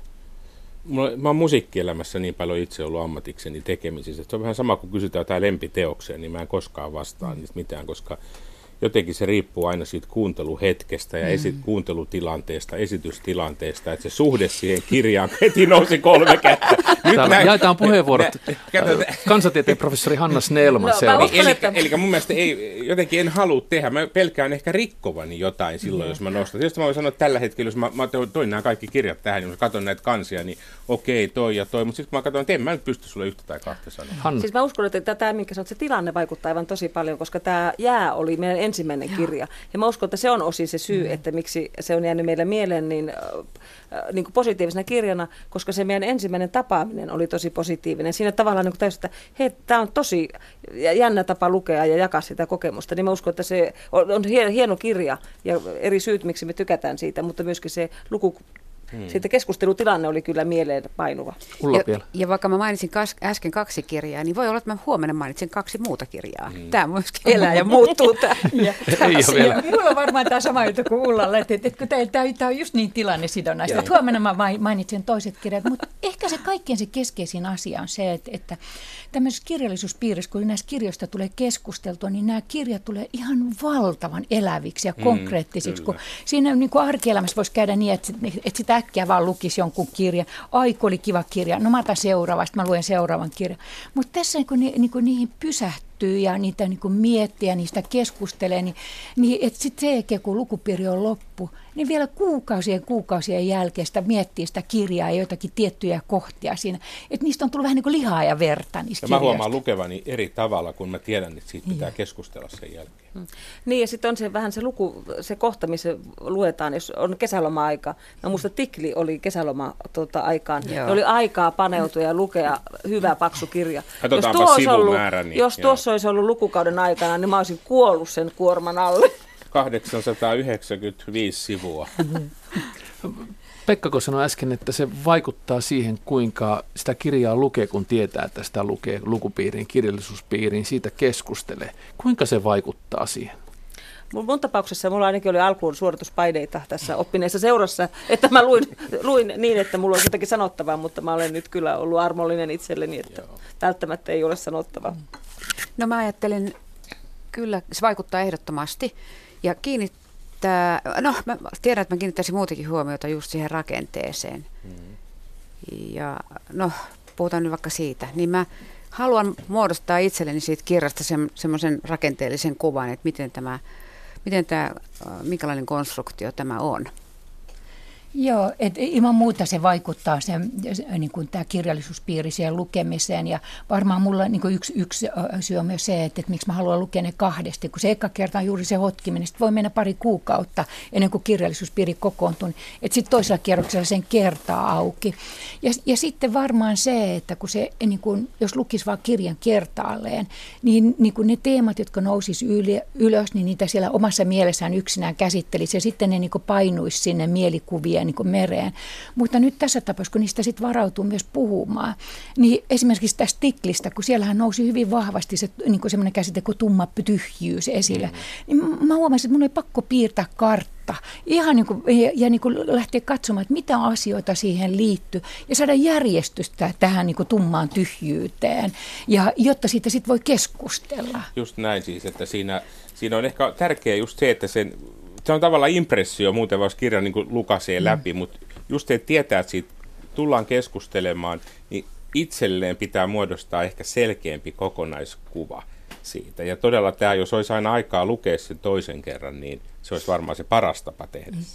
C: mulla, mä oon musiikkielämässä niin paljon itse ollut ammatikseni tekemisissä, että se on vähän sama kuin kysytään jotain lempiteokseen, niin mä en koskaan vastaa niistä mitään, koska jotenkin se riippuu aina siitä kuunteluhetkestä ja esi- mm. kuuntelutilanteesta, esitystilanteesta, että se suhde siihen kirjaan heti nousi kolme kättä.
A: Nyt Täällä näin, jaetaan puheenvuorot. Kansantieteen professori Hanna Snellman no,
C: eli, eli mun mielestä ei, jotenkin en halua tehdä. Mä pelkään ehkä rikkovani jotain silloin, mm. jos mä nostan. Tietysti mä voin sanoa, että tällä hetkellä, jos mä, mä toin nämä kaikki kirjat tähän, jos mä katson näitä kansia, niin okei, toi ja toi. Mutta sitten kun mä katson, että en mä nyt pysty sulle yhtä tai kahta sanoa.
D: Hanna. Siis mä uskon, että tämä, minkä sanot, se tilanne vaikuttaa aivan tosi paljon, koska tämä jää oli meidän ensimmäinen kirja. Ja mä uskon, että se on osin se syy, mm. että miksi se on jäänyt meille mieleen niin, äh, niin kuin positiivisena kirjana, koska se meidän ensimmäinen tapaaminen oli tosi positiivinen. Siinä tavallaan niin täysin, että hei, tämä on tosi jännä tapa lukea ja jakaa sitä kokemusta. Niin mä uskon, että se on, on hieno kirja ja eri syyt, miksi me tykätään siitä, mutta myöskin se luku Hmm. Sitten keskustelutilanne oli kyllä mieleen painuva.
B: ja, ja vaikka mä mainitsin kas, äsken kaksi kirjaa, niin voi olla, että mä huomenna mainitsin kaksi muuta kirjaa. Hmm. Tämä myöskin elää ja muuttuu. Tämä. ja,
E: ja, minulla on varmaan tämä sama juttu kuin Ullalla, että, että, että tämä, tämä on just niin tilanne sidonnaista. Että huomenna mä mainitsin toiset kirjat, mutta ehkä se kaikkein se keskeisin asia on se, että, että tämmöisessä kirjallisuuspiirissä, kun näistä kirjoista tulee keskusteltua, niin nämä kirjat tulee ihan valtavan eläviksi ja mm, konkreettisiksi. Mm, kun siinä niin kuin arkielämässä voisi käydä niin, että, että sitä äkkiä vaan lukisi jonkun kirjan. Aiko oli kiva kirja, no mä otan seuraavasta, mä luen seuraavan kirjan. Mutta tässä niin kuin, niin kuin niihin pysähtyy ja niitä niin kuin miettii ja niistä keskustelee, niin, niin että sitten se jälkeen, kun lukupiiri on loppu, niin vielä kuukausien kuukausien jälkeen sitä miettii sitä kirjaa ja joitakin tiettyjä kohtia siinä. Että niistä on tullut vähän niin kuin lihaa ja verta niistä
C: ja mä huomaan lukevani eri tavalla, kun mä tiedän, että siitä pitää ja. keskustella sen jälkeen. Hmm.
D: Niin ja sitten on se vähän se luku, se kohta, missä luetaan, jos on kesäloma-aika. Mä muista Tikli oli kesäloma-aikaan. Tuota, oli aikaa paneutua ja lukea hyvä paksu kirja.
C: jos tuossa ollut, niin,
D: jos tuossa olisi ollut lukukauden aikana, niin mä olisin kuollut sen kuorman alle.
C: 895 sivua.
A: Pekka sanoi äsken, että se vaikuttaa siihen, kuinka sitä kirjaa lukee, kun tietää, että sitä lukee lukupiiriin, kirjallisuuspiiriin, siitä keskustelee. Kuinka se vaikuttaa siihen?
D: Mun, mun tapauksessa mulla ainakin oli alkuun suorituspaineita tässä oppineessa seurassa, että mä luin, luin niin, että mulla olisi jotakin sanottavaa, mutta mä olen nyt kyllä ollut armollinen itselleni, että Joo. välttämättä ei ole sanottavaa.
B: No mä ajattelen, kyllä se vaikuttaa ehdottomasti. Ja kiinnittää, no mä tiedän, että mä kiinnittäisin muutenkin huomiota just siihen rakenteeseen. Mm. Ja no, puhutaan nyt vaikka siitä, niin mä haluan muodostaa itselleni siitä kirjasta se, semmoisen rakenteellisen kuvan, että miten tämä, miten tämä, minkälainen konstruktio tämä on.
E: Joo, et ilman muuta se vaikuttaa se, niin kuin tämä kirjallisuuspiiri siihen lukemiseen. Ja varmaan mulla niin kuin yksi, yksi syy on myös se, että, että miksi mä haluan lukea ne kahdesti, kun se eka kerta on juuri se hotkiminen, sitten voi mennä pari kuukautta ennen kuin kirjallisuuspiiri kokoontuu, että sitten toisella kierroksella sen kertaa auki. Ja, ja sitten varmaan se, että kun se, niin kuin, jos lukisi vaan kirjan kertaalleen, niin, niin kuin ne teemat, jotka nousis ylös, niin niitä siellä omassa mielessään yksinään käsittelisi ja sitten ne niin kuin painuisi sinne mielikuvien vie niin kuin mereen. Mutta nyt tässä tapauksessa, kun niistä sitten varautuu myös puhumaan, niin esimerkiksi tästä tiklistä, kun siellähän nousi hyvin vahvasti se niin kuin semmoinen käsite kuin tumma tyhjyys esille, mm. niin mä huomasin, että mun oli pakko piirtää kartta ihan niin kuin, ja, ja niin kuin lähteä katsomaan, että mitä asioita siihen liittyy ja saada järjestystä tähän niin kuin tummaan tyhjyyteen, ja, jotta siitä sitten voi keskustella.
C: Just näin siis, että siinä, siinä on ehkä tärkeää just se, että sen se on tavallaan impressio muuten, vaikka kirja niin lukasee mm. läpi, mutta just että tietää, että siitä tullaan keskustelemaan, niin itselleen pitää muodostaa ehkä selkeämpi kokonaiskuva siitä. Ja todella tämä, jos olisi aina aikaa lukea sen toisen kerran, niin se olisi varmaan se paras tapa tehdä. Mm.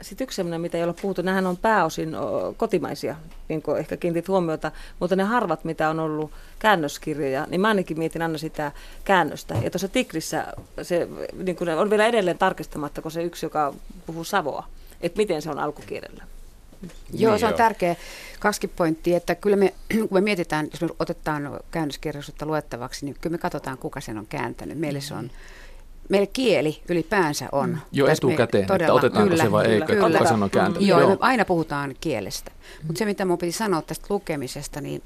D: Sitten yksi sellainen, mitä ei ole puhuttu, nämähän on pääosin kotimaisia, niin kuin ehkä kiinnitit huomiota, mutta ne harvat, mitä on ollut käännöskirjoja, niin mä ainakin mietin aina sitä käännöstä. Ja tuossa Tikrissä se niin kuin on vielä edelleen tarkistamatta, kun se yksi, joka puhuu savoa, että miten se on alkukielellä.
B: Joo, se on tärkeä kaksi pointtia, että kyllä me, kun me mietitään, jos me otetaan käännöskirjallisuutta luettavaksi, niin kyllä me katsotaan, kuka sen on kääntänyt. Meille se on meille kieli ylipäänsä on. Mm.
A: Jo etukäteen, todella, että otetaanko kyllä, se vai kyllä, eikö, kuka sen on kääntänyt.
B: Joo, Joo. Me aina puhutaan kielestä. Mm. Mutta se, mitä minun piti sanoa tästä lukemisesta, niin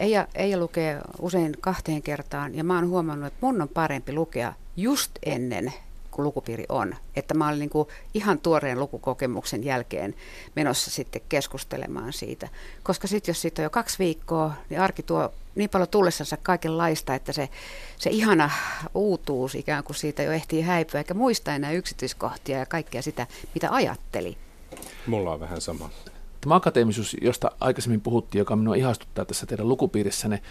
B: Eija, Eija lukee usein kahteen kertaan, ja mä oon huomannut, että mun on parempi lukea just ennen kuin lukupiiri on. Että mä olin niin kuin ihan tuoreen lukukokemuksen jälkeen menossa sitten keskustelemaan siitä. Koska sitten jos siitä on jo kaksi viikkoa, niin arki tuo niin paljon tullessansa kaikenlaista, että se, se ihana uutuus ikään kuin siitä jo ehtii häipyä, eikä muista enää yksityiskohtia ja kaikkea sitä, mitä ajatteli.
C: Mulla on vähän sama.
A: Tämä akateemisuus, josta aikaisemmin puhuttiin, joka minua ihastuttaa tässä teidän lukupiirissänne,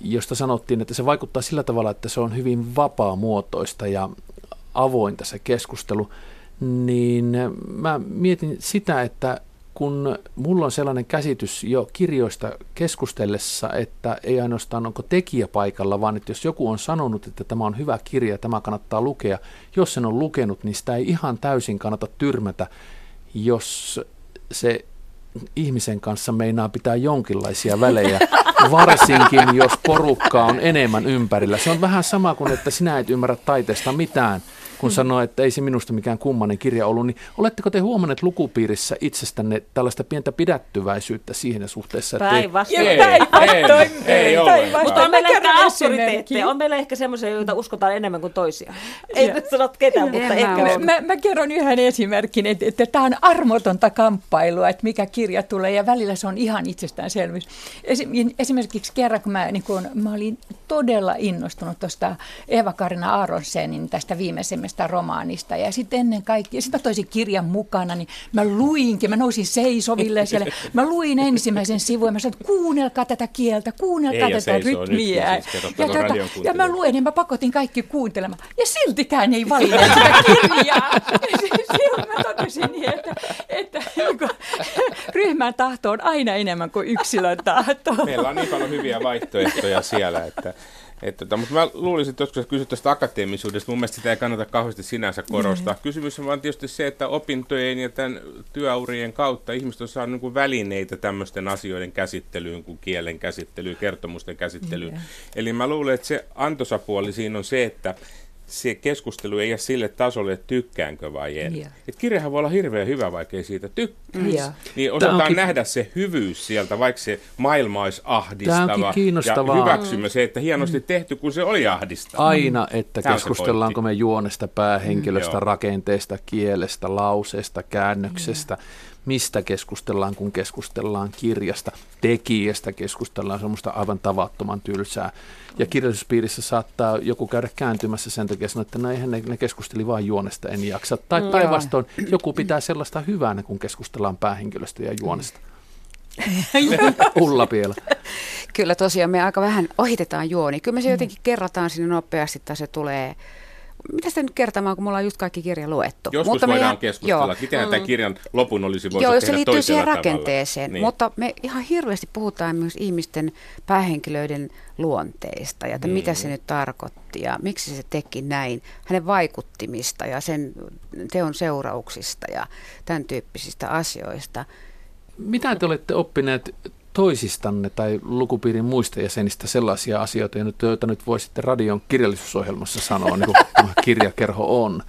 A: josta sanottiin, että se vaikuttaa sillä tavalla, että se on hyvin vapaa-muotoista ja avointa se keskustelu, niin mä mietin sitä, että kun mulla on sellainen käsitys jo kirjoista keskustellessa, että ei ainoastaan onko tekijä paikalla, vaan että jos joku on sanonut, että tämä on hyvä kirja, tämä kannattaa lukea, jos sen on lukenut, niin sitä ei ihan täysin kannata tyrmätä, jos se ihmisen kanssa meinaa pitää jonkinlaisia välejä, varsinkin jos porukka on enemmän ympärillä. Se on vähän sama kuin, että sinä et ymmärrä taiteesta mitään, kun sanoo, että ei se minusta mikään kummanen kirja ollut, niin oletteko te huomanneet lukupiirissä itsestänne tällaista pientä pidättyväisyyttä siihen suhteessa? Että
D: Päinvastoin.
C: Ei, ei, ei ollenkaan.
D: Mutta on meillä ehkä auktoriteetteja. On meillä ehkä semmoisia, joita uskotaan enemmän kuin toisia. Ei nyt sanot ketään, mutta ehkä
B: mä.
E: Mä, mä kerron yhden esimerkin, että, että tämä on armotonta kamppailua, että mikä kirja tulee ja välillä se on ihan itsestäänselvyys. Esi- Esimerkiksi kerran, kun mä, niin kun, mä olin todella innostunut tuosta Eva-Karina Aronsenin tästä viimeisimmästä romaanista ja sitten ennen kaikkea, sitten mä toisin kirjan mukana, niin mä luinkin, mä nousin seisoville siellä, mä luin ensimmäisen sivun ja mä sanoin, että kuunnelkaa tätä kieltä, kuunnelkaa
C: Ei,
E: tätä rytmiä.
C: nytkin siis,
E: ja, tota, ja mä luen ja mä pakotin kaikki kuuntelemaan. Ja siltikään ei valinneet sitä kirjaa. Silloin mä totesin niin, että, että niin kuin, ryhmän tahto on aina enemmän kuin yksilön tahto.
C: Meillä on niin paljon hyviä vaihtoehtoja siellä, että, että tota, mutta mä luulisin, että joskus kysyt tästä akateemisuudesta, mun mielestä sitä ei kannata kauheasti sinänsä korostaa. Kysymys on vaan tietysti se, että opintojen ja tämän työurien kautta ihmiset on saanut niin välineitä tämmöisten asioiden käsittelyyn kuin kielen käsittelyyn, kertomusten käsittelyyn. Eli mä luulen, että se antosapuoli siinä on se, että se keskustelu ei jää sille tasolle, että tykkäänkö vai en.
E: Joo.
C: Et kirjahan voi olla hirveän hyvä, vaikka ei siitä tykkäisi.
E: Joo.
C: Niin osataan
A: onkin-
C: nähdä se hyvyys sieltä, vaikka se maailma olisi ahdistava.
A: Kiinnostavaa.
C: Ja hyväksymme se, että hienosti tehty, kun se oli ahdistava.
A: Aina, että
C: Tämä
A: keskustellaanko me juonesta, päähenkilöstä,
C: Joo.
A: rakenteesta, kielestä, lauseesta, käännöksestä, mistä keskustellaan, kun keskustellaan kirjasta, tekijästä keskustellaan semmoista aivan tavattoman tylsää. Ja kirjallisuuspiirissä saattaa joku käydä kääntymässä sen takia sanoa, että no eihän ne, ne keskusteli vain juonesta, en jaksa. Tai päinvastoin joku pitää sellaista hyvänä, kun keskustellaan päähenkilöstä ja juonesta. Ulla vielä.
B: Kyllä tosiaan me aika vähän ohitetaan juoni. Kyllä me se jotenkin kerrataan sinne nopeasti, tai se tulee... Mitä sitä nyt kertomaan, kun mulla on just kaikki kirja luettu.
C: Joskus
B: me
C: voidaan
B: ihan-
C: keskustella,
B: joo.
C: että miten tämän kirjan lopun olisi voitu
B: Joo,
C: tehdä
B: se liittyy siihen
C: tavalla.
B: rakenteeseen,
C: Niin.
B: mutta me ihan hirveästi puhutaan myös ihmisten päähenkilöiden luonteista ja että
C: Mm.
B: mitä se nyt tarkoitti ja miksi se teki näin, hänen vaikuttimista ja sen teon seurauksista ja tämän tyyppisistä asioista.
A: Mitä te olette oppineet toisistanne tai lukupiirin muista jäsenistä sellaisia asioita, joita nyt voisitte radion kirjallisuusohjelmassa sanoa, niin kuin kirjakerho on?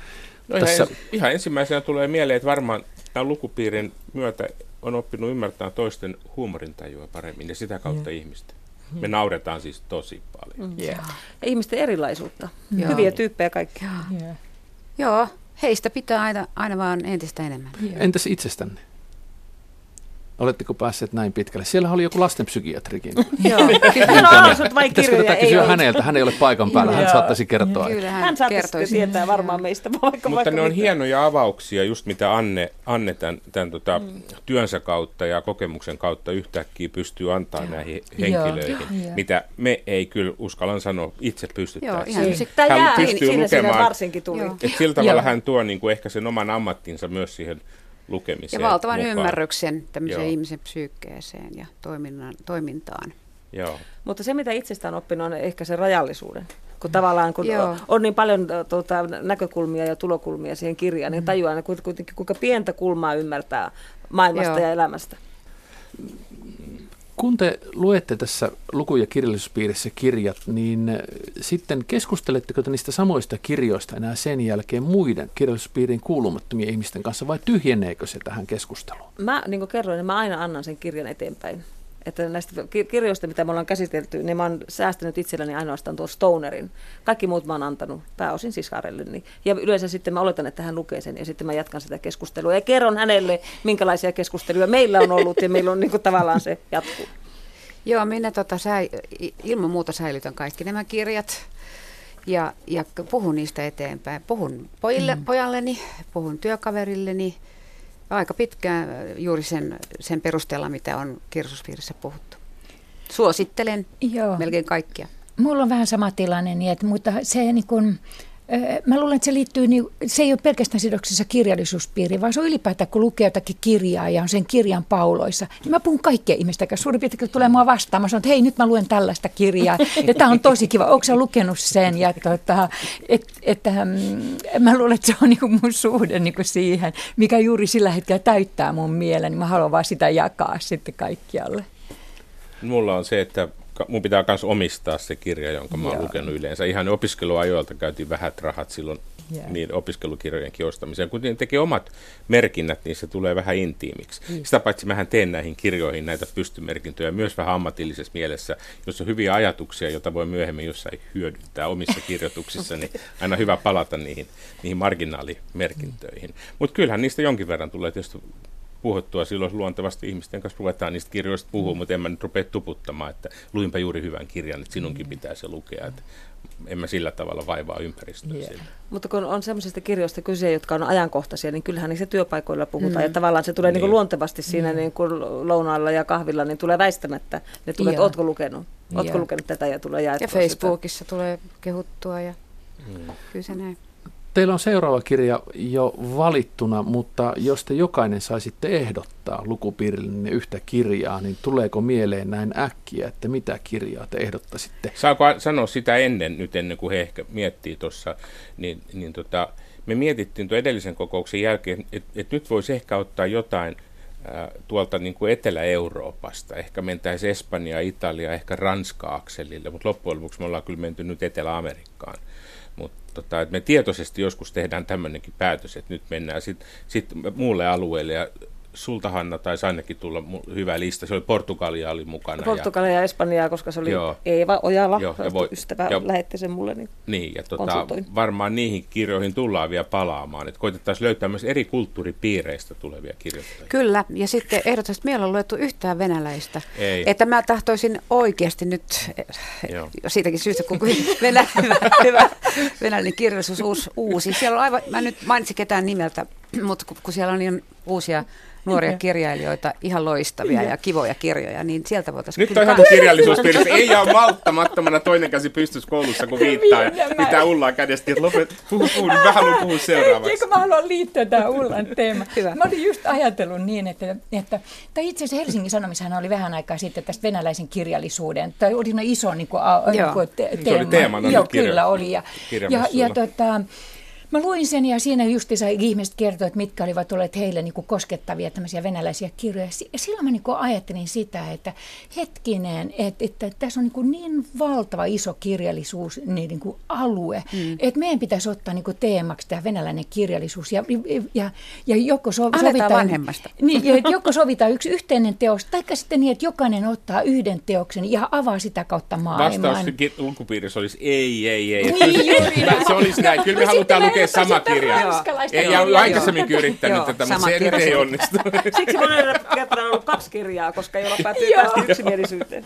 C: No ihan,
A: Tässä-
C: ens, ihan ensimmäisenä tulee mieleen, että varmaan tämän lukupiirin myötä on oppinut ymmärtää toisten huumorintajua paremmin ja sitä kautta ihmistä. Me nauretaan siis tosi paljon.
E: Yeah.
D: Ja ihmisten erilaisuutta.
B: Joo.
D: Hyviä tyyppejä kaikki.
E: Yeah.
B: Joo, heistä pitää aina, aina vaan entistä enemmän.
A: Entäs itsestänne? Oletteko päässeet näin pitkälle? Siellä oli joku lastenpsykiatrikin.
B: Joo,
D: analysoinut vain
A: Pitäisikö
D: kirjoja,
A: tätä
D: ei
A: kysyä häneltä? Hän ei ole paikan päällä. Hän saattaisi kertoa.
B: kyllä hän,
D: Hän saattaisi tietää varmaan meistä vaikka
C: Mutta
D: vaikka
C: ne on hienoja avauksia, just mitä Anne, Anne tämän, tämän tota, mm. työnsä kautta ja kokemuksen kautta yhtäkkiä pystyy antaa näihin henkilöihin, mitä me ei kyllä, uskallan sanoa, itse
B: Joo, ihan
D: Tämä
C: Hän
D: jää,
C: pystyy lukemaan-
D: varsinkin tuli.
C: Et sillä tavalla hän tuo niin kuin ehkä sen oman ammattinsa myös siihen lukemiseen
B: ja valtavan
C: mukaan.
B: ymmärryksen tämmöiseen
C: Joo.
B: ihmisen psyykkeeseen ja toiminnan, toimintaan.
C: Joo.
D: Mutta se, mitä itsestään oppinut, on ehkä se rajallisuuden. Kun tavallaan kun
B: Joo.
D: on niin paljon äh, tuota, näkökulmia ja tulokulmia siihen kirjaan, niin tajuaa aina kuitenkin, kuinka pientä kulmaa ymmärtää maailmasta
B: Joo.
D: ja elämästä.
A: Kun te luette tässä luku- ja kirjallisuuspiirissä kirjat, niin äh, sitten keskusteletteko te niistä samoista kirjoista enää sen jälkeen muiden kirjallisuuspiirin kuulumattomien ihmisten kanssa vai tyhjeneekö se tähän keskusteluun?
D: Mä, niin kuin kerroin, niin mä aina annan sen kirjan eteenpäin. Että näistä ki- kirjoista, mitä me ollaan käsitelty, niin mä oon säästänyt itselläni ainoastaan tuon Stonerin. Kaikki muut mä oon antanut pääosin sisarelleni. Ja yleensä sitten mä oletan, että hän lukee sen ja sitten mä jatkan sitä keskustelua. Ja kerron hänelle, minkälaisia keskusteluja meillä on ollut ja meillä on niin kuin tavallaan se jatkuu.
B: Joo, minä tota, säi, i- ilman muuta säilytän kaikki nämä kirjat ja, ja puhun niistä eteenpäin. Puhun pojille, mm. pojalleni, puhun työkaverilleni aika pitkään juuri sen, sen perusteella, mitä on kirjallisuuspiirissä puhuttu. Suosittelen
E: Joo.
B: melkein kaikkia.
E: Mulla on vähän sama tilanne, niin että, mutta se niin kun, Mä luulen, että se liittyy, niin, se ei ole pelkästään sidoksissa kirjallisuuspiiriin, vaan se on ylipäätään, kun lukee jotakin kirjaa ja on sen kirjan pauloissa, niin mä puhun kaikkien ihmisten kanssa. Suurin piirtein tulee mua vastaan. Mä sanon, että hei, nyt mä luen tällaista kirjaa. Ja tämä on tosi kiva. Onko sä lukenut sen? Ja tota, et, et, mä luulen, että se on niinku mun suhde niinku siihen, mikä juuri sillä hetkellä täyttää mun mielen. Niin mä haluan vaan sitä jakaa sitten kaikkialle.
C: Mulla on se, että mun pitää myös omistaa se kirja, jonka mä oon lukenut yleensä. Ihan opiskeluajoilta käytiin vähät rahat silloin yeah. niin opiskelukirjojenkin ostamiseen. Kun ne tekee omat merkinnät, niin se tulee vähän intiimiksi. Mm. Sitä paitsi mähän teen näihin kirjoihin näitä pystymerkintöjä myös vähän ammatillisessa mielessä, jossa on hyviä ajatuksia, joita voi myöhemmin jossain hyödyntää omissa kirjoituksissa, niin aina hyvä palata niihin, niihin marginaalimerkintöihin. Mm. Mutta kyllähän niistä jonkin verran tulee tietysti puhuttua silloin luontevasti ihmisten kanssa ruvetaan niistä kirjoista puhua, mutta en mä nyt rupea tuputtamaan, että luinpa juuri hyvän kirjan, että sinunkin mm. pitää se lukea. Että en mä sillä tavalla vaivaa ympäristöä yeah.
D: Mutta kun on sellaisista kirjoista kyse, jotka on ajankohtaisia, niin kyllähän niissä työpaikoilla puhutaan. Mm. Ja tavallaan se tulee niin. Niin luontevasti siinä mm. niin kuin lounaalla ja kahvilla, niin tulee väistämättä. Ne tulee, että ootko lukenut? Ootko lukenut tätä ja tulee jaettua
B: Ja Facebookissa sitä. tulee kehuttua ja mm. kyllä se näin.
A: Teillä on seuraava kirja jo valittuna, mutta jos te jokainen saisitte ehdottaa lukupiirillinen yhtä kirjaa, niin tuleeko mieleen näin äkkiä, että mitä kirjaa te ehdottaisitte?
C: Saako sanoa sitä ennen, nyt ennen kuin he ehkä miettii tuossa, niin, niin tota, me mietittiin tuon edellisen kokouksen jälkeen, että et nyt voisi ehkä ottaa jotain tuolta niin kuin Etelä-Euroopasta. Ehkä mentäisiin Espanja, Italia, ehkä Ranska-akselille, mutta loppujen lopuksi me ollaan kyllä menty nyt Etelä-Amerikkaan tota, että me tietoisesti joskus tehdään tämmöinenkin päätös, että nyt mennään sitten sit muulle alueelle ja sulta Hanna taisi ainakin tulla hyvä lista. Se oli Portugalia oli mukana.
D: Portugalia ja, ja Espanjaa, koska se oli joo, Eeva Ojala, joo, ja voi, ystävä, ja, lähetti sen mulle. Niin,
C: niin ja tota, varmaan niihin kirjoihin tullaan vielä palaamaan. Että koitettaisiin löytää myös eri kulttuuripiireistä tulevia kirjoittajia.
B: Kyllä, ja sitten ehdotusti meillä on luettu yhtään venäläistä. Ei. Että mä tahtoisin oikeasti nyt, joo. siitäkin syystä, kun venä, hyvä, hyvä, venäläinen kirjallisuus uusi. Siellä on aivan, mä nyt mainitsin ketään nimeltä, mutta kun siellä on niin uusia nuoria kirjailijoita, ihan loistavia ja kivoja kirjoja, niin sieltä voitaisiin...
C: Nyt on ihan kirjallisuuspiirissä. Ei jää malttamattomana toinen käsi pystyssä koulussa, kun viittaa ja pitää Ullaa kädestä, että lopet, puhu, puhu, nyt mä haluan puhua seuraavaksi.
E: Eikö mä haluan liittyä tähän Ullan teemaan? Hyvä. Mä olin just ajatellut niin, että, että tai itse asiassa Helsingin Sanomissahan oli vähän aikaa sitten tästä venäläisen kirjallisuuden, tai oli iso niin kuin, niin kuin te, teema. Se oli
C: teemana
E: Joo, kyllä oli. Ja, ja, ja tota, Mä luin sen ja siinä justiinsa ihmiset kertoivat, että mitkä olivat olleet heille niin kuin koskettavia tämmöisiä venäläisiä kirjoja. Ja silloin mä niin kuin ajattelin sitä, että hetkinen, että, että tässä on niin, kuin niin valtava iso kirjallisuus niin, niin kuin alue, mm. että meidän pitäisi ottaa niin kuin teemaksi tämä venäläinen kirjallisuus ja, ja, ja joko so, sovitaan,
B: vanhemmasta.
E: Niin, ja joko sovitaan yksi yhteinen teos, tai sitten niin, että jokainen ottaa yhden teoksen ja avaa sitä kautta maailman.
C: Vastaus lukupiirissä olisi ei, ei, ei. Niin, se olisi näin. Kyllä me halutaan lukea lukea sama kirja. Ei, ja olen aikaisemminkin yrittänyt tätä, mutta se nyt ei onnistu.
D: Siksi monella kertaa on ollut kaksi kirjaa, koska ei ole päätty päästä yksimielisyyteen.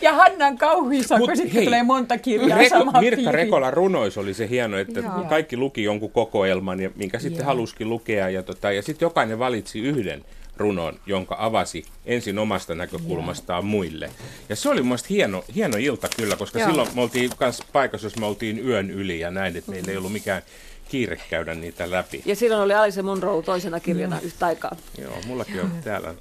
E: Ja Hannan kauhuissa, kun sitten hei, tulee monta kirjaa Reko,
C: samaan Mirkka piiriin. Rekola runois oli se hieno, että Joo. kaikki luki jonkun kokoelman, ja minkä sitten Joo. halusikin lukea. Ja, tota, ja sitten jokainen valitsi yhden runon, jonka avasi ensin omasta näkökulmastaan muille. Ja se oli mielestäni hieno, hieno ilta kyllä, koska Joo. silloin me oltiin myös paikassa, jos me oltiin yön yli ja näin, että meillä ei ollut mikään kiire käydä niitä läpi.
D: Ja silloin oli Alice Munro toisena kirjana mm. yhtä aikaa.
C: Joo, mullakin on täällä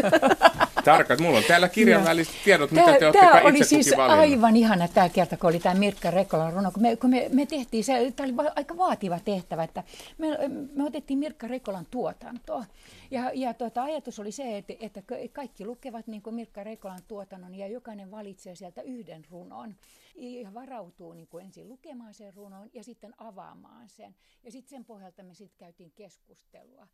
C: tarkat. Mulla on täällä kirjan väliset tiedot, mitä te olette itse
E: oli siis
C: valinnut.
E: aivan ihana tämä kerta, kun oli tämä Mirkka Rekolan runo. Kun me, kun me, me tehtiin, se, tämä oli aika vaativa tehtävä, että me, me otettiin Mirkka Rekolan tuotantoa. Ja, ja tuota, ajatus oli se, että, että kaikki lukevat niin kuin Mirkka Rekolan tuotannon ja jokainen valitsee sieltä yhden runon ja varautuu niin kuin ensin lukemaan sen runon ja sitten avaamaan sen. Ja sitten sen pohjalta me sitten käytiin keskustelua.